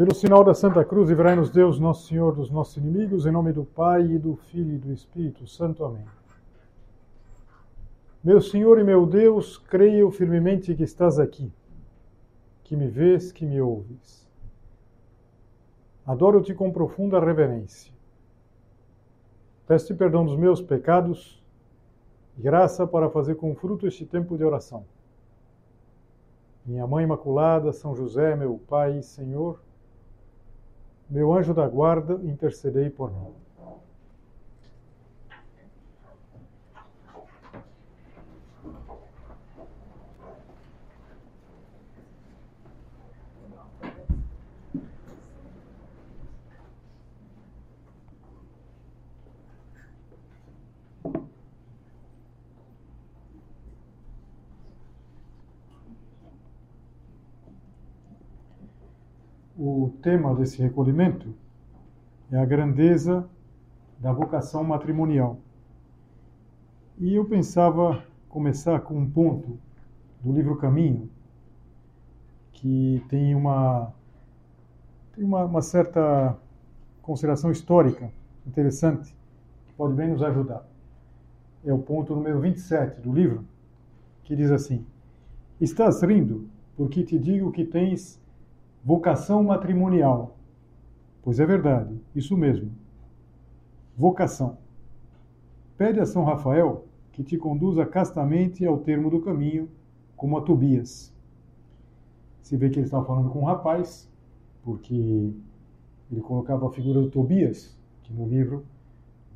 Pelo sinal da Santa Cruz, livrai-nos Deus, nosso Senhor, dos nossos inimigos, em nome do Pai, e do Filho e do Espírito Santo. Amém. Meu Senhor e meu Deus, creio firmemente que estás aqui, que me vês, que me ouves. Adoro-te com profunda reverência. Peço-te perdão dos meus pecados e graça para fazer com fruto este tempo de oração. Minha Mãe Imaculada, São José, meu Pai e Senhor, meu anjo da guarda, intercedei por mim. O tema desse recolhimento é a grandeza da vocação matrimonial. E eu pensava começar com um ponto do livro Caminho, que tem uma, tem uma, uma certa consideração histórica interessante, que pode bem nos ajudar. É o ponto número 27 do livro, que diz assim: Estás rindo porque te digo que tens Vocação matrimonial. Pois é verdade, isso mesmo. Vocação. Pede a São Rafael que te conduza castamente ao termo do caminho, como a Tobias. Se vê que ele estava falando com um rapaz, porque ele colocava a figura do Tobias, que no livro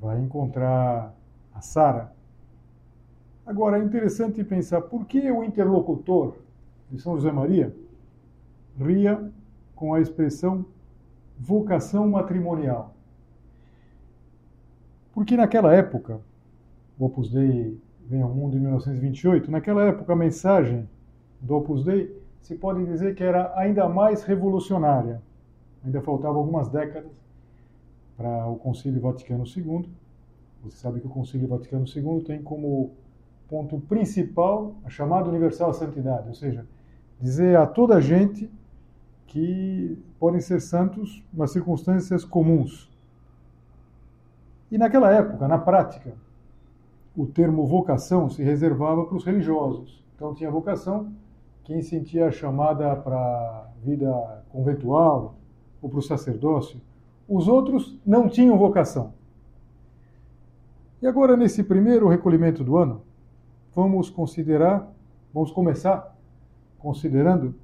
vai encontrar a Sara. Agora é interessante pensar por que o interlocutor de São José Maria ria com a expressão vocação matrimonial. Porque naquela época, o Opus Dei vem ao mundo em 1928, naquela época a mensagem do Opus Dei se pode dizer que era ainda mais revolucionária. Ainda faltavam algumas décadas para o Concílio Vaticano II. Você sabe que o Concílio Vaticano II tem como ponto principal a chamada universal santidade, ou seja, dizer a toda gente que podem ser santos nas circunstâncias comuns. E naquela época, na prática, o termo vocação se reservava para os religiosos. Então tinha vocação quem sentia a chamada para vida conventual ou para o sacerdócio. Os outros não tinham vocação. E agora, nesse primeiro recolhimento do ano, vamos considerar, vamos começar considerando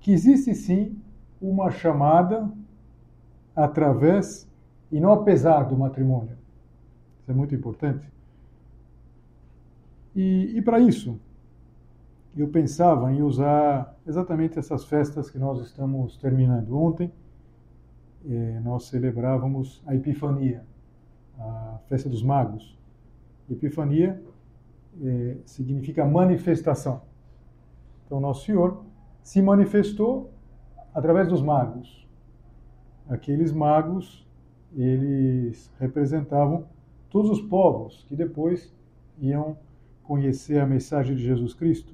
que existe sim uma chamada através e não apesar do matrimônio. Isso é muito importante. E, e para isso, eu pensava em usar exatamente essas festas que nós estamos terminando. Ontem, eh, nós celebrávamos a Epifania, a festa dos magos. Epifania eh, significa manifestação. Então, Nosso Senhor se manifestou através dos magos. Aqueles magos, eles representavam todos os povos que depois iam conhecer a mensagem de Jesus Cristo.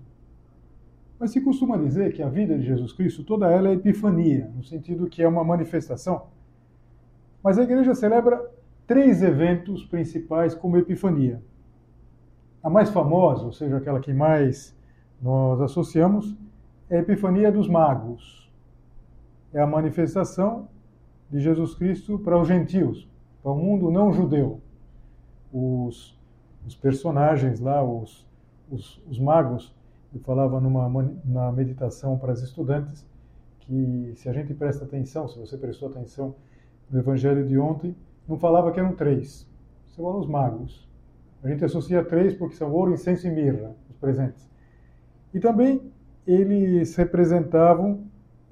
Mas se costuma dizer que a vida de Jesus Cristo, toda ela é epifania, no sentido que é uma manifestação. Mas a igreja celebra três eventos principais como epifania. A mais famosa, ou seja, aquela que mais nós associamos, é a Epifania dos Magos. É a manifestação de Jesus Cristo para os gentios, para o mundo não judeu. Os, os personagens lá, os, os, os magos, eu falava numa na meditação para as estudantes, que se a gente presta atenção, se você prestou atenção no evangelho de ontem, não falava que eram três. Você fala os magos. A gente associa três porque são ouro, incenso e mirra, os presentes. E também eles representavam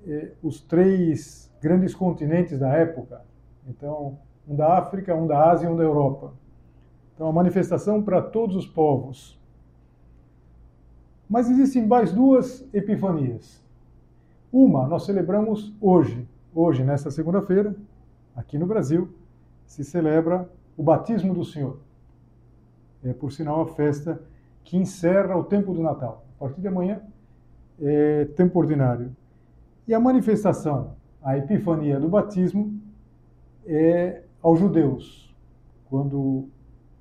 eh, os três grandes continentes da época. Então, um da África, um da Ásia e um da Europa. Então, a manifestação para todos os povos. Mas existem mais duas epifanias. Uma nós celebramos hoje, hoje, nesta segunda-feira, aqui no Brasil, se celebra o batismo do Senhor. É, por sinal, a festa que encerra o tempo do Natal. A partir de amanhã é tempo ordinário. E a manifestação, a epifania do batismo, é aos judeus. Quando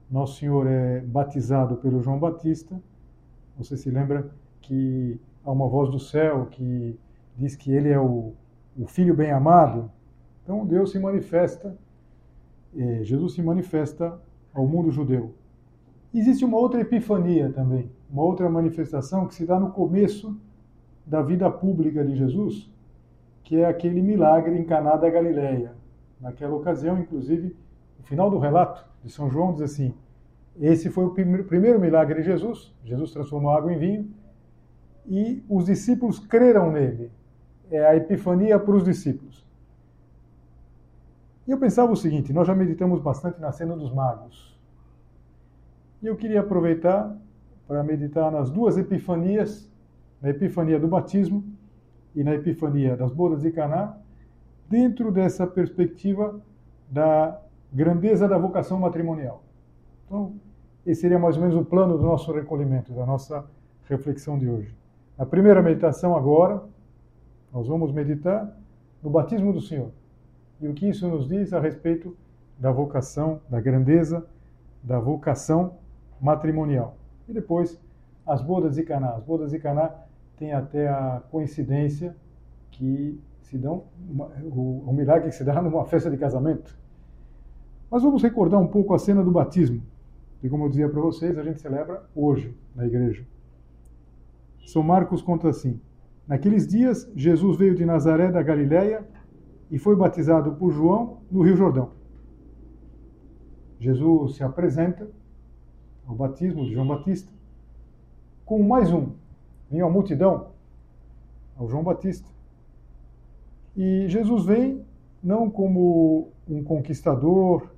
Nosso Senhor é batizado pelo João Batista, você se lembra que há uma voz do céu que diz que ele é o, o Filho bem-amado. Então Deus se manifesta, eh, Jesus se manifesta ao mundo judeu. Existe uma outra epifania também, uma outra manifestação que se dá no começo da vida pública de Jesus, que é aquele milagre em Caná da Galileia. Naquela ocasião, inclusive, no final do relato de São João diz assim: esse foi o primeiro milagre de Jesus. Jesus transformou água em vinho e os discípulos creram nele. É a epifania para os discípulos. E eu pensava o seguinte: nós já meditamos bastante na cena dos magos. E eu queria aproveitar para meditar nas duas epifanias na epifania do batismo e na epifania das bodas de Caná, dentro dessa perspectiva da grandeza da vocação matrimonial. Então, esse seria mais ou menos o plano do nosso recolhimento, da nossa reflexão de hoje. Na primeira meditação agora, nós vamos meditar no batismo do Senhor e o que isso nos diz a respeito da vocação, da grandeza da vocação matrimonial. E depois as bodas de Caná. As bodas de Caná tem até a coincidência que se dão o, o milagre que se dá numa festa de casamento. Mas vamos recordar um pouco a cena do batismo, que como eu dizia para vocês, a gente celebra hoje na igreja. São Marcos conta assim: Naqueles dias, Jesus veio de Nazaré da Galiléia e foi batizado por João no Rio Jordão. Jesus se apresenta ao batismo de João Batista com mais um, vinha uma multidão ao João Batista. E Jesus vem não como um conquistador,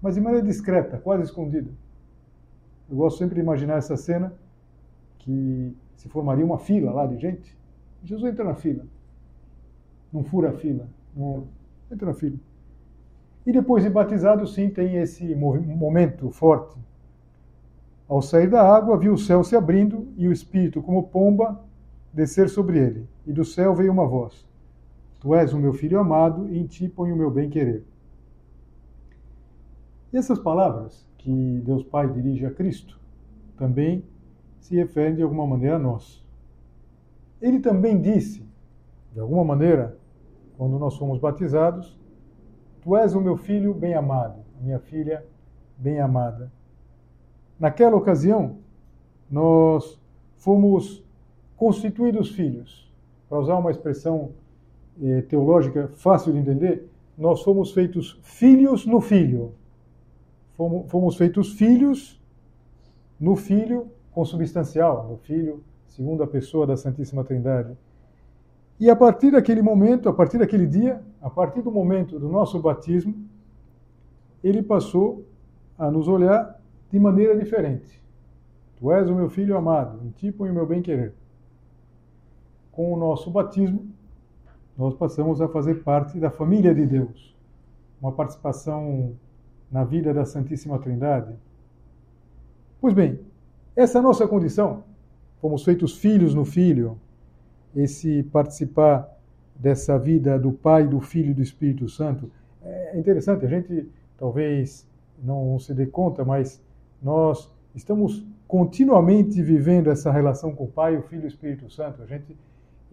mas de maneira discreta, quase escondida. Eu gosto sempre de imaginar essa cena que se formaria uma fila lá de gente. Jesus entra na fila, não fura a fila, não entra na fila. E depois de batizado, sim, tem esse momento forte ao sair da água, viu o céu se abrindo e o Espírito, como pomba, descer sobre ele. E do céu veio uma voz: Tu és o meu filho amado, e em ti ponho o meu bem-querer. E essas palavras que Deus Pai dirige a Cristo também se referem de alguma maneira a nós. Ele também disse, de alguma maneira, quando nós fomos batizados: Tu és o meu filho bem-amado, minha filha bem-amada. Naquela ocasião, nós fomos constituídos filhos. Para usar uma expressão eh, teológica fácil de entender, nós fomos feitos filhos no filho. Fomos, fomos feitos filhos no filho consubstancial, no filho segundo a pessoa da Santíssima Trindade. E a partir daquele momento, a partir daquele dia, a partir do momento do nosso batismo, ele passou a nos olhar de maneira diferente. Tu és o meu filho amado, em ti ponho o meu bem-querer. Com o nosso batismo, nós passamos a fazer parte da família de Deus, uma participação na vida da Santíssima Trindade. Pois bem, essa é nossa condição. Fomos feitos filhos no Filho, esse participar dessa vida do Pai, do Filho e do Espírito Santo. É interessante, a gente talvez não se dê conta, mas nós estamos continuamente vivendo essa relação com o Pai, o Filho e o Espírito Santo. A gente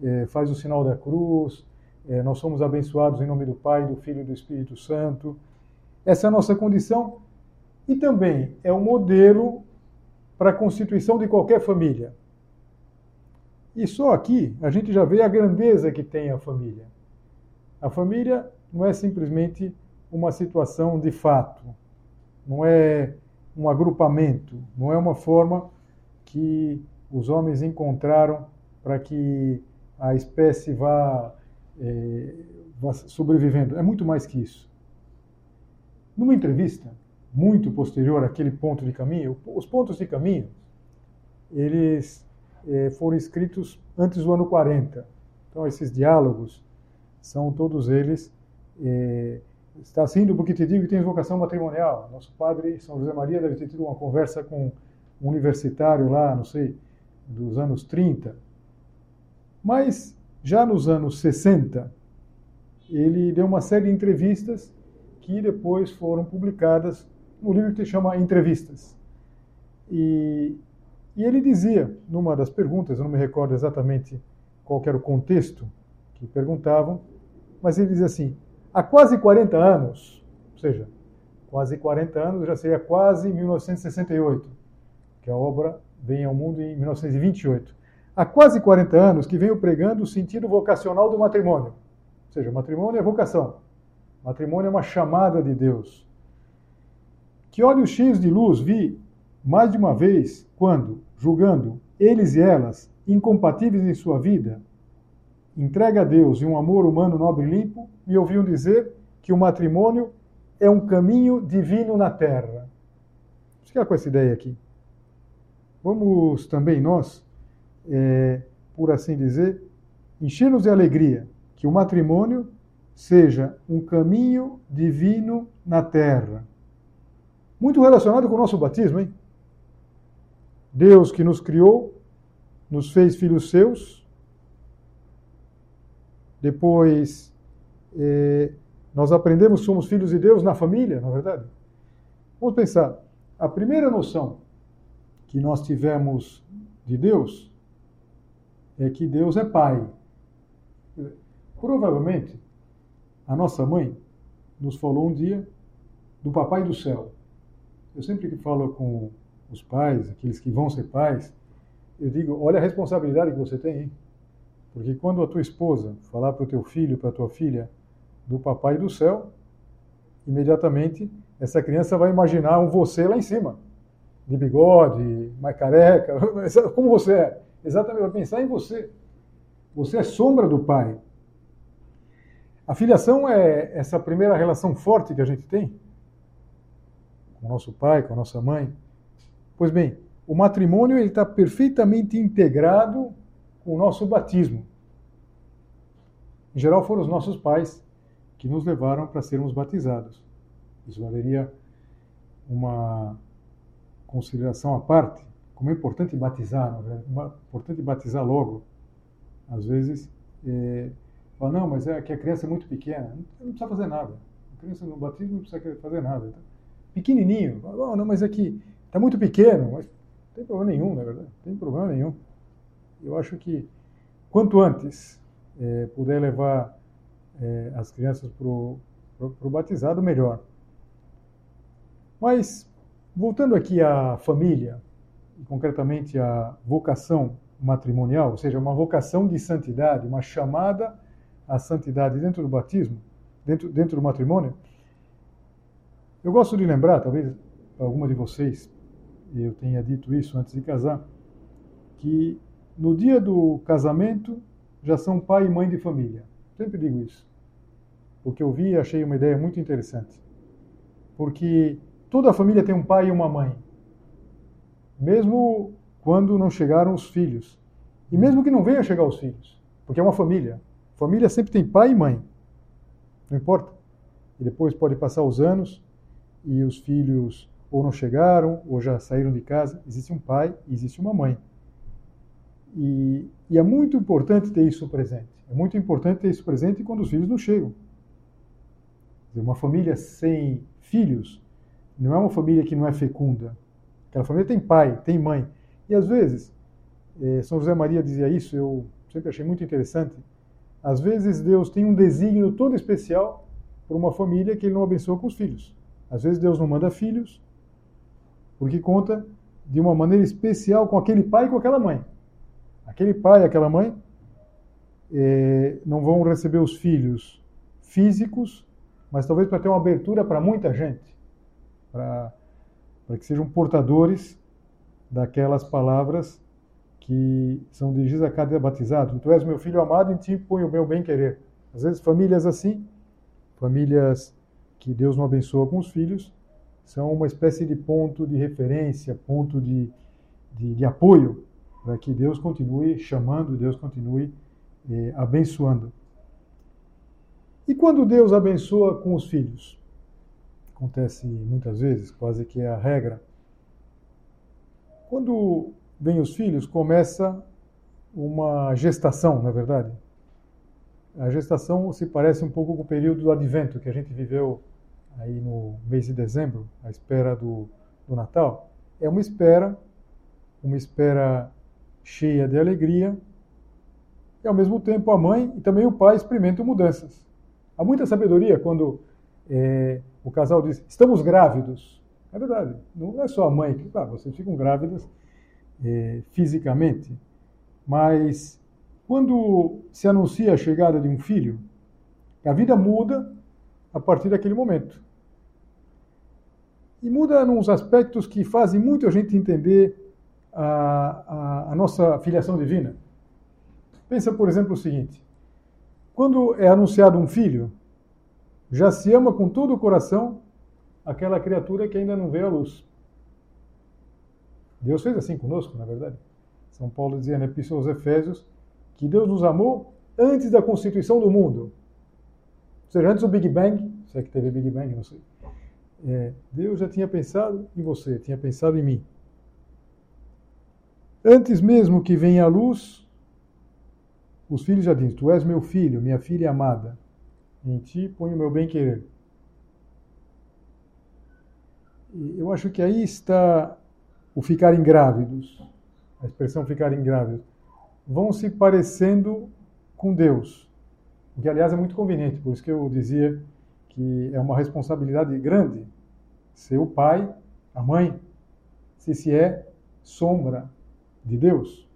é, faz o sinal da cruz, é, nós somos abençoados em nome do Pai, do Filho e do Espírito Santo. Essa é a nossa condição e também é um modelo para a constituição de qualquer família. E só aqui a gente já vê a grandeza que tem a família. A família não é simplesmente uma situação de fato, não é um agrupamento, não é uma forma que os homens encontraram para que a espécie vá, é, vá sobrevivendo. É muito mais que isso. Numa entrevista muito posterior àquele ponto de caminho, os pontos de caminho, eles é, foram escritos antes do ano 40. Então, esses diálogos são todos eles é, Estás rindo porque te digo que tens vocação matrimonial. Nosso padre, São José Maria, deve ter tido uma conversa com um universitário lá, não sei, dos anos 30. Mas, já nos anos 60, ele deu uma série de entrevistas que depois foram publicadas no livro que se chama Entrevistas. E, e ele dizia, numa das perguntas, eu não me recordo exatamente qual era o contexto que perguntavam, mas ele dizia assim: há quase 40 anos, ou seja, quase 40 anos, já seria quase 1968, que a obra vem ao mundo em 1928. Há quase 40 anos que venho pregando o sentido vocacional do matrimônio. Ou seja, matrimônio é vocação. Matrimônio é uma chamada de Deus. Que olhos cheios de luz vi mais de uma vez quando, julgando eles e elas incompatíveis em sua vida, entrega a Deus e um amor humano nobre e limpo, me ouviam dizer que o matrimônio é um caminho divino na terra. Fica com essa ideia aqui. Vamos também nós, é, por assim dizer, encher-nos de alegria que o matrimônio seja um caminho divino na terra. Muito relacionado com o nosso batismo, hein? Deus que nos criou, nos fez filhos seus, depois, eh, nós aprendemos que somos filhos de Deus na família, na é verdade? Vamos pensar. A primeira noção que nós tivemos de Deus é que Deus é Pai. Provavelmente, a nossa mãe nos falou um dia do Papai do Céu. Eu sempre que falo com os pais, aqueles que vão ser pais, eu digo: olha a responsabilidade que você tem, hein? Porque quando a tua esposa falar para o teu filho, para a tua filha, do papai do céu, imediatamente essa criança vai imaginar um você lá em cima, de bigode, mais careca, como você é. Exatamente, vai pensar em você. Você é sombra do pai. A filiação é essa primeira relação forte que a gente tem com o nosso pai, com a nossa mãe. Pois bem, o matrimônio ele está perfeitamente integrado com o nosso batismo. Em geral, foram os nossos pais que nos levaram para sermos batizados. Isso valeria uma consideração à parte. Como é importante batizar, é importante batizar logo. Às vezes, é, fala, não, mas é que a criança é muito pequena. Não, precisa fazer nada. A criança no batismo não precisa fazer nada. Então, pequenininho. Oh, não, mas é que está muito pequeno. Mas não tem problema nenhum, na verdade. Não tem problema nenhum. Eu acho que quanto antes é, puder levar é, as crianças para o batizado, melhor. Mas, voltando aqui à família, e concretamente à vocação matrimonial, ou seja, uma vocação de santidade, uma chamada à santidade dentro do batismo, dentro, dentro do matrimônio, eu gosto de lembrar, talvez alguma de vocês, eu tenha dito isso antes de casar, que no dia do casamento já são pai e mãe de família. Sempre digo isso. Porque eu vi e achei uma ideia muito interessante. Porque toda a família tem um pai e uma mãe. Mesmo quando não chegaram os filhos. E mesmo que não venham chegar os filhos. Porque é uma família. Família sempre tem pai e mãe. Não importa. E depois pode passar os anos e os filhos ou não chegaram ou já saíram de casa. Existe um pai e existe uma mãe. E, e, é muito importante ter isso presente. É muito importante ter isso presente quando os filhos não chegam. Uma família sem filhos não é uma família que não é fecunda. Aquela família tem pai, tem mãe. E às vezes, eh, São José Maria dizia isso, eu sempre achei muito interessante. Às vezes Deus tem um desígnio todo especial por uma família que ele não abençoa com os filhos. Às vezes Deus não manda filhos, porque conta de uma maneira especial com aquele pai e com aquela mãe aquele pai, aquela mãe, é, não vão receber os filhos físicos, mas talvez para ter uma abertura para muita gente, para, que sejam portadores daquelas palavras que são dirigidas a cada batizado. Tu és meu filho amado, em ti põe o meu bem-querer. Às vezes, famílias assim, famílias que Deus não abençoa com os filhos, são uma espécie de ponto de referência, ponto de, de, de apoio para que Deus continue chamando, Deus continue eh, abençoando. E quando Deus abençoa com os filhos? Acontece muitas vezes, quase que é a regra. Quando vem os filhos, começa uma gestação, na é verdade. A gestação se parece um pouco com o período do advento que a gente viveu aí no mês de dezembro, à espera do, do Natal. É uma espera, uma espera cheia de alegria, e ao mesmo tempo a mãe e também o pai experimentam mudanças. Há muita sabedoria quando é, o casal diz: estamos grávidos. É verdade, não é só a mãe que, claro, vocês ficam grávidas é, fisicamente, mas quando se anuncia a chegada de um filho, a vida muda a partir daquele momento. E muda nos aspectos que fazem muito a gente entender a, a, a nossa filiação divina. Pensa, por exemplo, o seguinte: quando é anunciado um filho, já se ama com todo o coração aquela criatura que ainda não vê a luz. Deus fez assim conosco, na verdade. São Paulo dizia na Epístola aos Efésios que Deus nos amou antes da constituição do mundo. Ou seja, antes do Big Bang, se é que teve Big Bang, não sei. É, Deus já tinha pensado em você, tinha pensado em mim. Antes mesmo que venha a luz, os filhos já dizem: Tu és meu filho, minha filha amada. Em ti ponho o meu bem-querer. Eu acho que aí está o ficarem grávidos, a expressão ficarem grávidos. Vão se parecendo com Deus, o que, aliás, é muito conveniente, por isso que eu dizia que é uma responsabilidade grande ser o pai, a mãe, se se é sombra de Deus.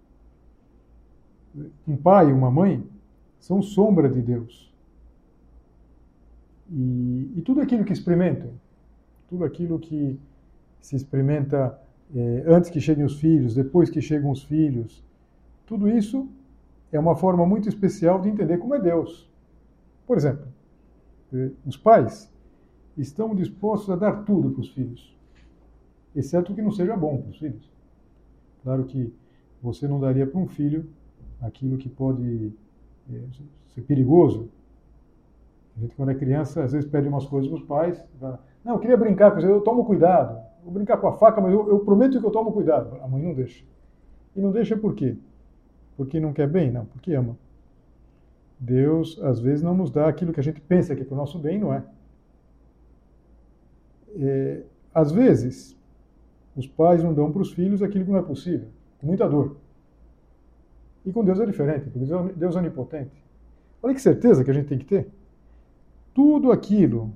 Um pai e uma mãe são sombra de Deus. E, e tudo aquilo que experimentam, tudo aquilo que se experimenta é, antes que cheguem os filhos, depois que chegam os filhos, tudo isso é uma forma muito especial de entender como é Deus. Por exemplo, eh, os pais estão dispostos a dar tudo para os filhos, exceto que não seja bom para os filhos. Claro que você não daria para um filho aquilo que pode é, ser perigoso. A gente, quando é criança, às vezes pede umas coisas para os pais. Não, eu queria brincar você, eu tomo cuidado. Vou brincar com a faca, mas eu, eu prometo que eu tomo cuidado. A mãe não deixa. E não deixa por quê? Porque não quer bem? Não, porque ama. Deus, às vezes, não nos dá aquilo que a gente pensa que é para o nosso bem, não é? é às vezes, os pais não dão para os filhos aquilo que não é possível, com muita dor. E com Deus é diferente, porque Deus é onipotente. Olha que certeza que a gente tem que ter. Tudo aquilo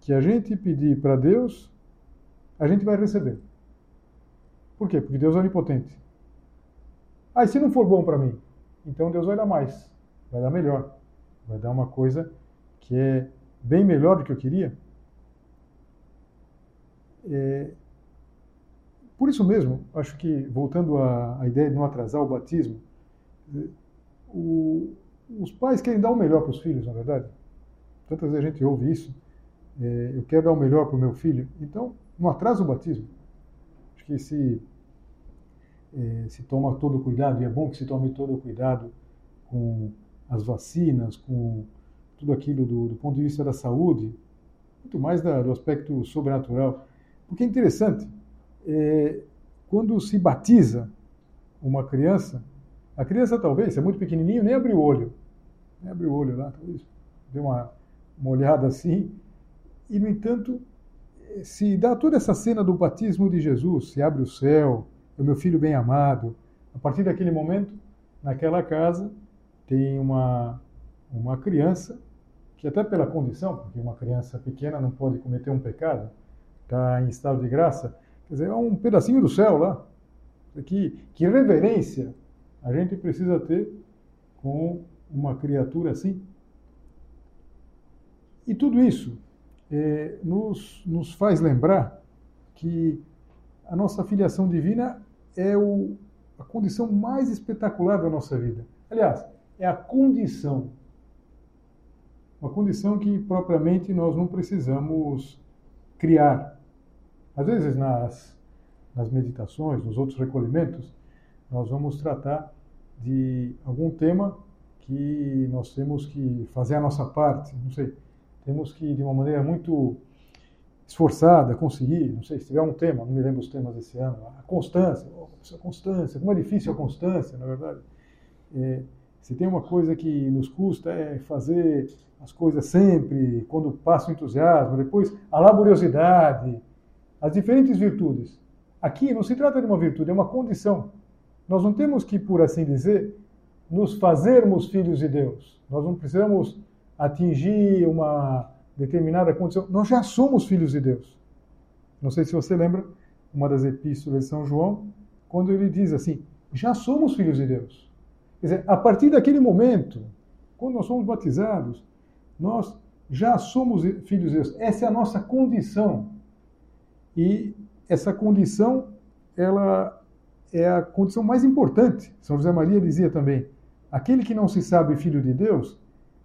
que a gente pedir para Deus, a gente vai receber. Por quê? Porque Deus é onipotente. Ah, e se não for bom para mim? Então Deus vai dar mais vai dar melhor. Vai dar uma coisa que é bem melhor do que eu queria. É, por isso mesmo, acho que, voltando à, à, ideia de não atrasar o batismo, o, os pais querem dar o melhor para os filhos, na verdade. Tantas vezes a gente ouve isso. É, eu quero dar o melhor para o meu filho. Então, não atrasa o batismo. Acho que se, é, se toma todo cuidado, e é bom que se tome todo cuidado com as vacinas, com tudo aquilo do, do ponto de vista da saúde, muito mais da, do aspecto sobrenatural. Porque é interessante, é, quando se batiza uma criança, a criança talvez, é muito pequenininho, nem abre o olho. Nem abre o olho lá, talvez dê uma, uma olhada assim. E, no entanto, se dá toda essa cena do batismo de Jesus, se abre o céu, é o meu filho bem amado. A partir daquele momento, naquela casa, tem uma, uma criança que até pela condição, porque uma criança pequena não pode cometer um pecado, está em estado de graça, quer dizer, é um pedacinho do céu lá. Que, que reverência a gente precisa ter com uma criatura assim. E tudo isso é, nos, nos faz lembrar que a nossa filiação divina é o, a condição mais espetacular da nossa vida. Aliás, é a condição. Uma condição que propriamente nós não precisamos criar. Às vezes, nas, nas meditações, nos outros recolhimentos, nós vamos tratar de algum tema que nós temos que fazer a nossa parte, não sei, temos que, de uma maneira muito esforçada, conseguir, não sei, se tiver um tema, não me lembro os temas desse ano, a constância, oh, a constância, como é difícil a constância, na verdade. É, se tem uma coisa que nos custa é fazer as coisas sempre, quando passa o entusiasmo, depois a laboriosidade, as diferentes virtudes. Aqui não se trata de uma virtude, é uma condição. Nós não temos que, por assim dizer, nos fazermos filhos de Deus. Nós não precisamos atingir uma determinada condição. Nós já somos filhos de Deus. Não sei se você lembra uma das epístolas de São João, quando ele diz assim: já somos filhos de Deus. Quer dizer, a partir daquele momento, quando nós somos batizados, nós já somos filhos de Deus. Essa é a nossa condição. E essa condição, ela é a condição mais importante. São José Maria dizia também: aquele que não se sabe filho de Deus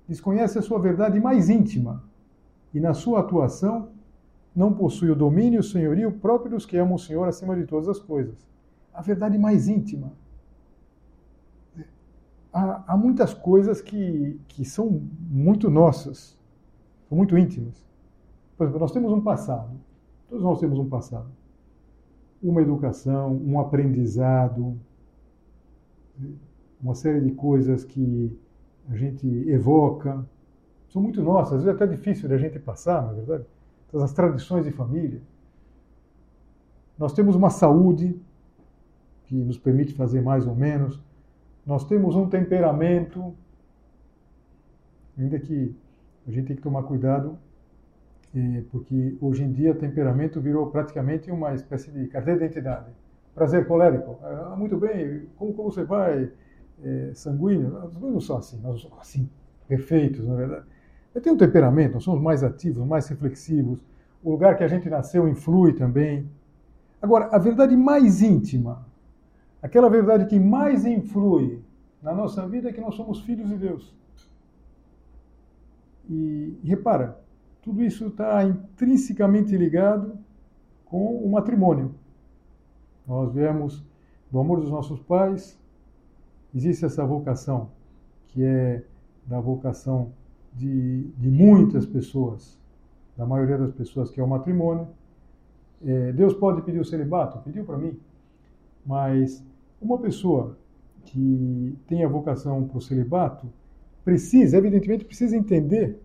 desconhece a sua verdade mais íntima e na sua atuação não possui o domínio o senhorio próprio dos que amam o Senhor acima de todas as coisas. A verdade mais íntima. Há, há muitas coisas que, que são muito nossas, são muito íntimas. Por exemplo, nós temos um passado. Todos nós temos um passado. Uma educação, um aprendizado, uma série de coisas que a gente evoca, são muito nossas, às vezes é até difícil da gente passar, na é verdade, as tradições de família. Nós temos uma saúde que nos permite fazer mais ou menos, nós temos um temperamento, ainda que a gente tem que tomar cuidado, porque hoje em dia temperamento virou praticamente uma espécie de carteira de identidade. Prazer colérico, ah, muito bem, como, como você vai? É, sanguíneo, as coisas não são assim, nós somos assim, perfeitos, na é verdade. Tem um temperamento, nós somos mais ativos, mais reflexivos. O lugar que a gente nasceu influi também. Agora, a verdade mais íntima, aquela verdade que mais influi na nossa vida é que nós somos filhos de Deus. E repara, tudo isso está intrinsecamente ligado com o matrimônio. Nós viemos do amor dos nossos pais, existe essa vocação, que é da vocação de, de muitas pessoas, da maioria das pessoas, que é o matrimônio. É, Deus pode pedir o celibato? Pediu para mim. Mas uma pessoa que tem a vocação para o celibato precisa, evidentemente, precisa entender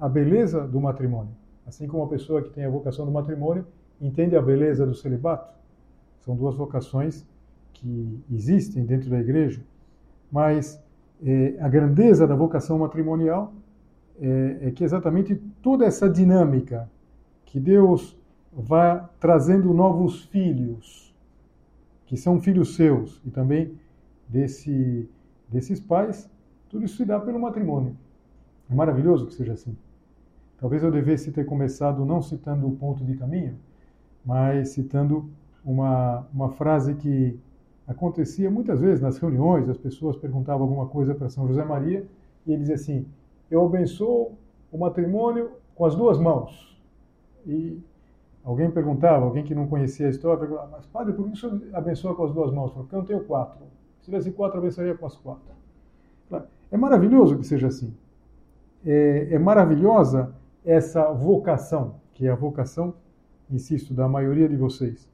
a beleza do matrimônio. Assim como a pessoa que tem a vocação do matrimônio entende a beleza do celibato. São duas vocações que existem dentro da igreja, mas é, a grandeza da vocação matrimonial é, é que exatamente toda essa dinâmica que Deus vai trazendo novos filhos, que são filhos seus, e também desse, desses pais, tudo isso se dá pelo matrimônio. É maravilhoso que seja assim. Talvez eu devesse ter começado não citando o ponto de caminho, mas citando uma, uma frase que acontecia muitas vezes nas reuniões, as pessoas perguntavam alguma coisa para São José Maria e ele dizia assim: eu abençoo o matrimônio com as duas mãos. E alguém perguntava, alguém que não conhecia a história, perguntava, mas padre, por que o senhor abençoa com as duas mãos? Porque eu não tenho quatro. Se tivesse quatro, abençoaria com as quatro. É maravilhoso que seja assim. É, é maravilhosa essa vocação, que é a vocação, insisto, da maioria de vocês.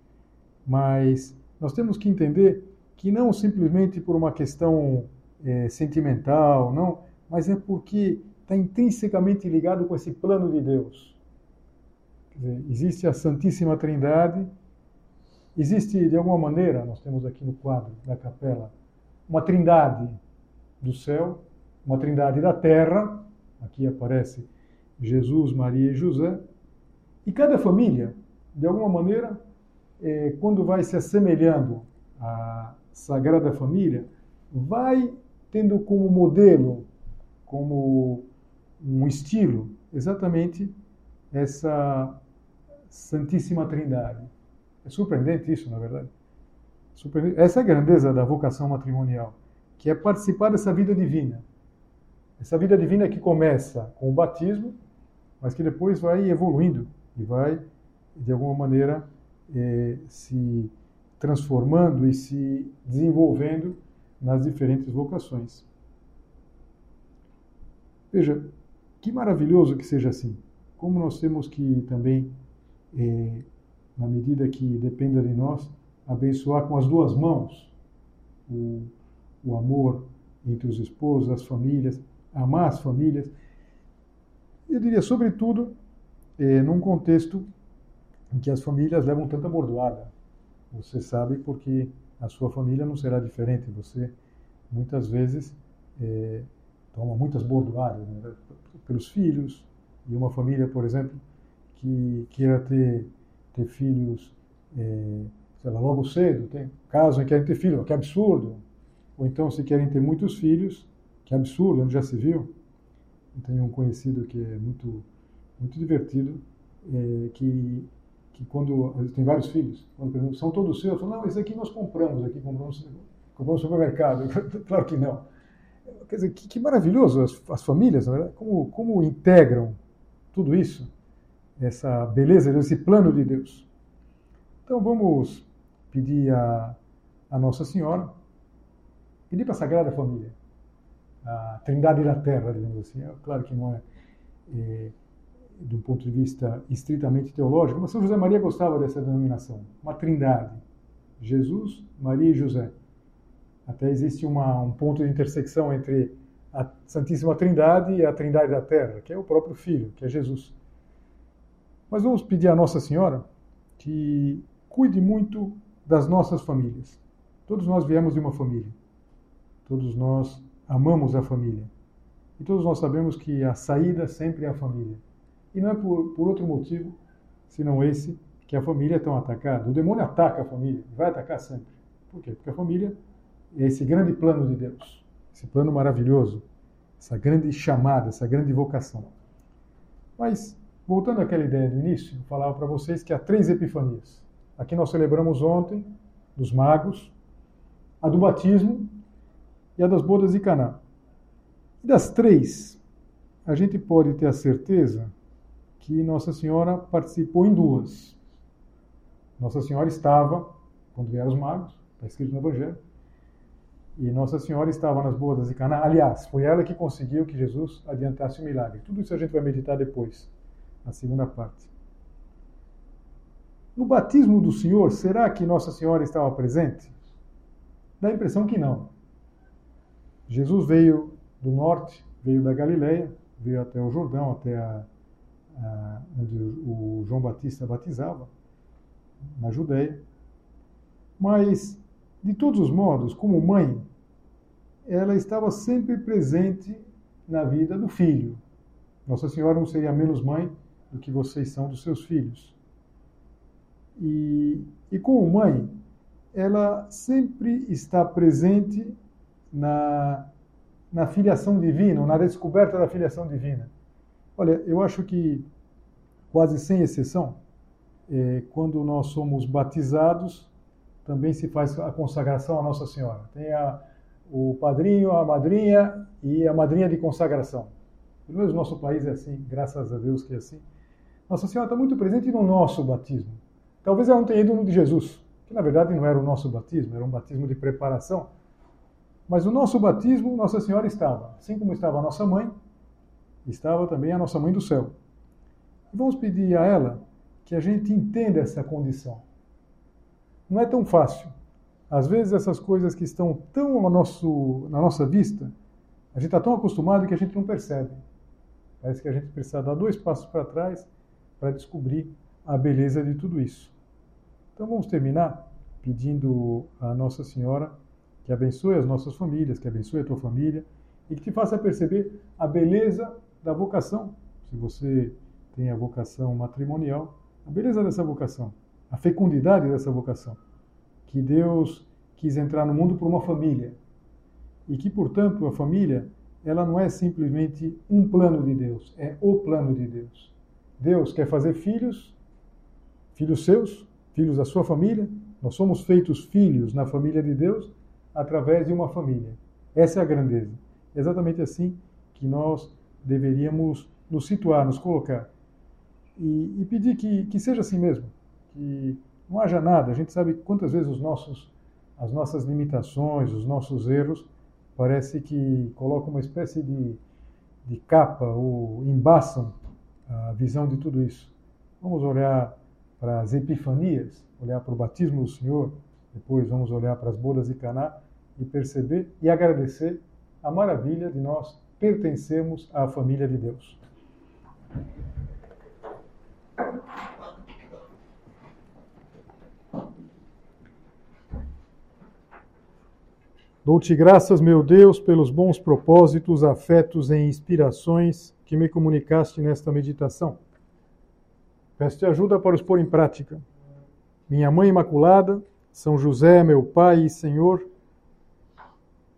Mas nós temos que entender que não simplesmente por uma questão é, sentimental, não, mas é porque está intrinsecamente ligado com esse plano de Deus. Dizer, existe a Santíssima Trindade, existe de alguma maneira, nós temos aqui no quadro da capela, uma trindade do céu, uma trindade da terra, aqui aparece Jesus, Maria e José, e cada família, de alguma maneira, é, quando vai se assemelhando à Sagrada Família, vai tendo como modelo como um estilo exatamente essa Santíssima Trindade. É surpreendente isso, na verdade. Essa é a grandeza da vocação matrimonial, que é participar dessa vida divina. Essa vida divina que começa com o batismo, mas que depois vai evoluindo e vai, de alguma maneira, eh, se transformando e se desenvolvendo nas diferentes vocações. Veja, que maravilhoso que seja assim. Como nós temos que também, é, na medida que dependa de nós, abençoar com as duas mãos o, o amor entre os esposos, as famílias, amar as famílias. Eu diria, sobretudo, é, num contexto em que as famílias levam tanta bordoada. Você sabe porque a sua família não será diferente. Você, muitas vezes, é, toma muitas bordoadas né, pelos filhos. E uma família, por exemplo, que queira ter, ter filhos, é, sei lá, logo cedo, tem casos em que querem ter filhos, que absurdo. Ou então, se querem ter muitos filhos, que absurdo, onde já se viu. Tenho um conhecido que é muito, muito divertido, é, que, que quando tem vários filhos, quando perguntam, são todos seus? Eu falo, não, esse aqui nós compramos, aqui compramos, compramos no supermercado. claro que não. Quer dizer, que, que maravilhoso as, as famílias, é como, como integram tudo isso, essa beleza, esse plano de Deus. Então vamos pedir a, a Nossa Senhora, pedir para a Sagrada Família, a Trindade da Terra, digamos assim. É, claro que não é, é do ponto de vista estritamente teológico, mas São José Maria gostava dessa denominação, uma trindade. Jesus, Maria e José. Até existe uma, um ponto de intersecção entre a Santíssima Trindade e a Trindade da Terra, que é o próprio Filho, que é Jesus. Mas vamos pedir à Nossa Senhora que cuide muito das nossas famílias. Todos nós viemos de uma família. Todos nós amamos a família. E todos nós sabemos que a saída sempre é a família. E não é por, por outro motivo, senão esse, que a família é tão atacada. O demônio ataca a família, vai atacar sempre. Por quê? Porque a família esse grande plano de Deus, esse plano maravilhoso, essa grande chamada, essa grande vocação. Mas, voltando àquela ideia do início, eu falava para vocês que há três epifanias. Aqui nós celebramos ontem, dos magos, a do batismo e a das bodas de Caná. Das três, a gente pode ter a certeza que Nossa Senhora participou em duas. Nossa Senhora estava, quando vieram os magos, está escrito no Evangelho, e Nossa Senhora estava nas bodas de Caná. Aliás, foi ela que conseguiu que Jesus adiantasse o milagre. Tudo isso a gente vai meditar depois, na segunda parte. No batismo do Senhor, será que Nossa Senhora estava presente? Dá a impressão que não. Jesus veio do norte, veio da Galileia, veio até o Jordão, até a, a, onde o João Batista batizava, na Judéia. Mas de todos os modos, como mãe, ela estava sempre presente na vida do filho. Nossa Senhora não seria menos mãe do que vocês são dos seus filhos. E, e como mãe, ela sempre está presente na, na filiação divina, na descoberta da filiação divina. Olha, eu acho que, quase sem exceção, é, quando nós somos batizados, também se faz a consagração à Nossa Senhora. Tem a, o padrinho, a madrinha e a madrinha de consagração. Pelo menos no nosso país é assim, graças a Deus que é assim. Nossa Senhora está muito presente no nosso batismo. Talvez ela não tenha ido no de Jesus, que na verdade não era o nosso batismo, era um batismo de preparação. Mas no nosso batismo, Nossa Senhora estava. Assim como estava a nossa mãe, estava também a nossa mãe do céu. Vamos pedir a ela que a gente entenda essa condição não é tão fácil. Às vezes essas coisas que estão tão nosso, na nossa vista, a gente está tão acostumado que a gente não percebe. Parece que a gente precisa dar dois passos para trás para descobrir a beleza de tudo isso. Então vamos terminar pedindo a Nossa Senhora que abençoe as nossas famílias, que abençoe a tua família e que te faça perceber a beleza da vocação. Se você tem a vocação matrimonial, a beleza dessa vocação a fecundidade dessa vocação. Que Deus quis entrar no mundo por uma família. E que, portanto, a família, ela não é simplesmente um plano de Deus, é o plano de Deus. Deus quer fazer filhos, filhos seus, filhos da sua família. Nós somos feitos filhos na família de Deus através de uma família. Essa é a grandeza. É exatamente assim que nós deveríamos nos situar, nos colocar. E, e pedir que, que seja assim mesmo que não haja nada. A gente sabe quantas vezes os nossos, as nossas limitações, os nossos erros, parece que colocam uma espécie de, de capa ou embaçam a visão de tudo isso. Vamos olhar para as epifanias, olhar para o batismo do Senhor, depois vamos olhar para as bodas de Caná e perceber e agradecer a maravilha de nós pertencermos à família de Deus. Dou-te graças, meu Deus, pelos bons propósitos, afetos e inspirações que me comunicaste nesta meditação. Peço-te ajuda para os pôr em prática. Minha Mãe Imaculada, São José, meu Pai e Senhor,